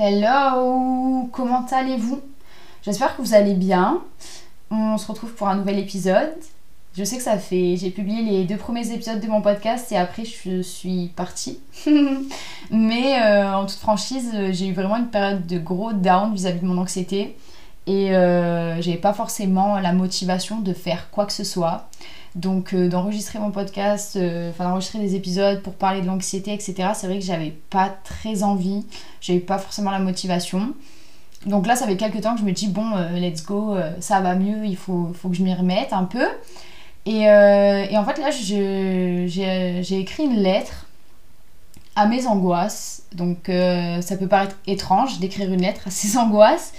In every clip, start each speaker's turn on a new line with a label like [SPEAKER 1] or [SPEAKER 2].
[SPEAKER 1] Hello, comment allez-vous? J'espère que vous allez bien. On se retrouve pour un nouvel épisode. Je sais que ça fait. J'ai publié les deux premiers épisodes de mon podcast et après je suis partie. Mais euh, en toute franchise, j'ai eu vraiment une période de gros down vis-à-vis de mon anxiété et euh, j'avais pas forcément la motivation de faire quoi que ce soit. Donc euh, d'enregistrer mon podcast, euh, enfin d'enregistrer des épisodes pour parler de l'anxiété, etc. C'est vrai que j'avais pas très envie, j'avais pas forcément la motivation. Donc là, ça fait quelques temps que je me dis, bon, euh, let's go, ça va mieux, il faut, faut que je m'y remette un peu. Et, et en fait, là, j'ai écrit une lettre à mes angoisses. Donc ça peut paraître étrange d'écrire une lettre à ses angoisses.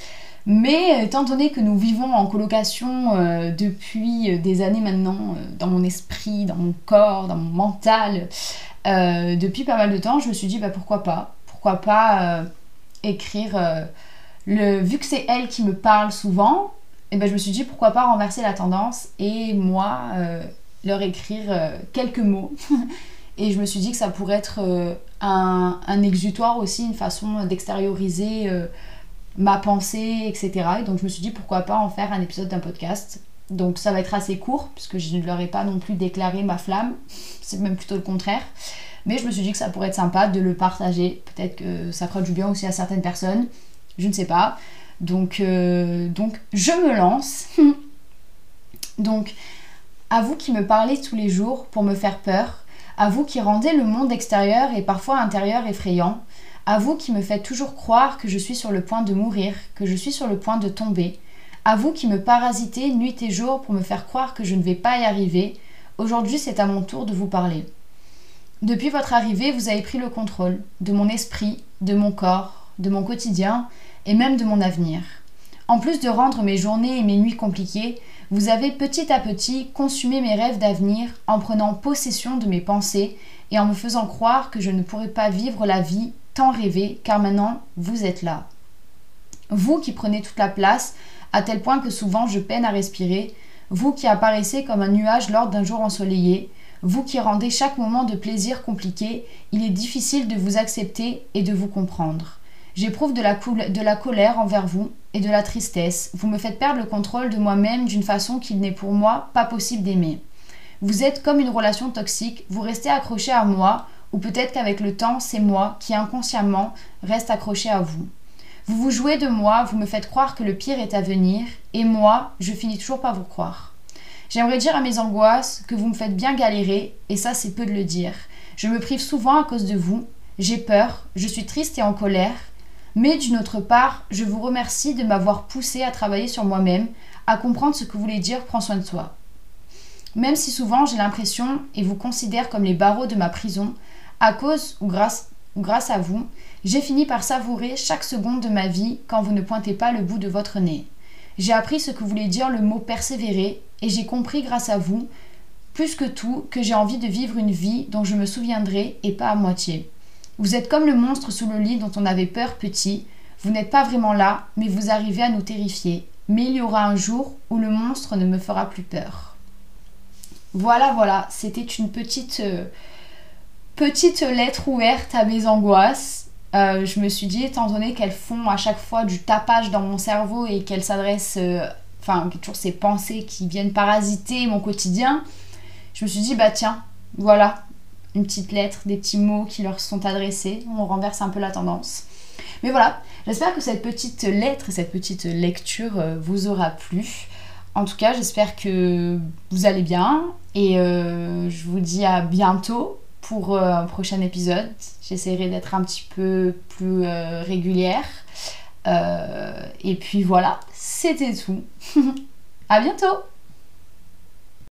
[SPEAKER 1] Mais étant donné que nous vivons en colocation euh, depuis euh, des années maintenant, euh, dans mon esprit, dans mon corps, dans mon mental, depuis pas mal de temps, je me suis dit bah, pourquoi pas? Pourquoi pas écrire le... Vu que c'est elle qui me parle souvent, et eh ben, je me suis dit pourquoi pas renverser la tendance et moi leur écrire quelques mots. et je me suis dit que ça pourrait être un, exutoire aussi, une façon d'extérioriser ma pensée, etc. Et donc je me suis dit pourquoi pas en faire un épisode d'un podcast. Donc ça va être assez court, puisque je ne leur ai pas non plus déclaré ma flamme, c'est même plutôt le contraire. Mais je me suis dit que ça pourrait être sympa de le partager. Peut-être que ça fera du bien aussi à certaines personnes, je ne sais pas. Donc, euh, donc je me lance. donc, à vous qui me parlez tous les jours pour me faire peur, à vous qui rendez le monde extérieur et parfois intérieur effrayant, à vous qui me faites toujours croire que je suis sur le point de mourir, que je suis sur le point de tomber. À vous qui me parasitez nuit et jour pour me faire croire que je ne vais pas y arriver. Aujourd'hui, c'est à mon tour de vous parler. Depuis votre arrivée, vous avez pris le contrôle de mon esprit, de mon corps, de mon quotidien et même de mon avenir. En plus de rendre mes journées et mes nuits compliquées, vous avez petit à petit consumé mes rêves d'avenir en prenant possession de mes pensées et en me faisant croire que je ne pourrais pas vivre la vie tant rêvé, car maintenant vous êtes là. Vous qui prenez toute la place, à tel point que souvent je peine à respirer, vous qui apparaissez comme un nuage lors d'un jour ensoleillé, vous qui rendez chaque moment de plaisir compliqué, il est difficile de vous accepter et de vous comprendre. J'éprouve de de la colère envers vous et de la tristesse. Vous me faites perdre le contrôle de moi-même d'une façon qu'il n'est pour moi pas possible d'aimer. Vous êtes comme une relation toxique, vous restez accroché à moi ou peut-être qu'avec le temps, c'est moi qui inconsciemment reste accroché à vous. Vous vous jouez de moi, vous me faites croire que le pire est à venir, et moi, je finis toujours par vous croire. J'aimerais dire à mes angoisses que vous me faites bien galérer, et ça c'est peu de le dire. Je me prive souvent à cause de vous, j'ai peur, je suis triste et en colère, mais d'une autre part, je vous remercie de m'avoir poussé à travailler sur moi-même, à comprendre ce que voulait dire prends soin de soi. Même si souvent j'ai l'impression et vous considère comme les barreaux de ma prison, à cause ou grâce, grâce à vous, j'ai fini par savourer chaque seconde de ma vie quand vous ne pointez pas le bout de votre nez. J'ai appris ce que voulait dire le mot persévérer et j'ai compris grâce à vous, plus que tout, que j'ai envie de vivre une vie dont je me souviendrai et pas à moitié. Vous êtes comme le monstre sous le lit dont on avait peur petit. Vous n'êtes pas vraiment là, mais vous arrivez à nous terrifier. Mais il y aura un jour où le monstre ne me fera plus peur. Voilà, voilà, c'était une petite euh, petite lettre ouverte à mes angoisses. Euh, je me suis dit, étant donné qu'elles font à chaque fois du tapage dans mon cerveau et qu'elles s'adressent, euh, enfin, toujours ces pensées qui viennent parasiter mon quotidien, je me suis dit, bah tiens, voilà, une petite lettre, des petits mots qui leur sont adressés. On renverse un peu la tendance. Mais voilà, j'espère que cette petite lettre et cette petite lecture euh, vous aura plu. En tout cas, j'espère que vous allez bien et je vous dis à bientôt pour euh, un prochain épisode. J'essaierai d'être un petit peu plus euh, régulière. Euh, et puis voilà, c'était tout. à bientôt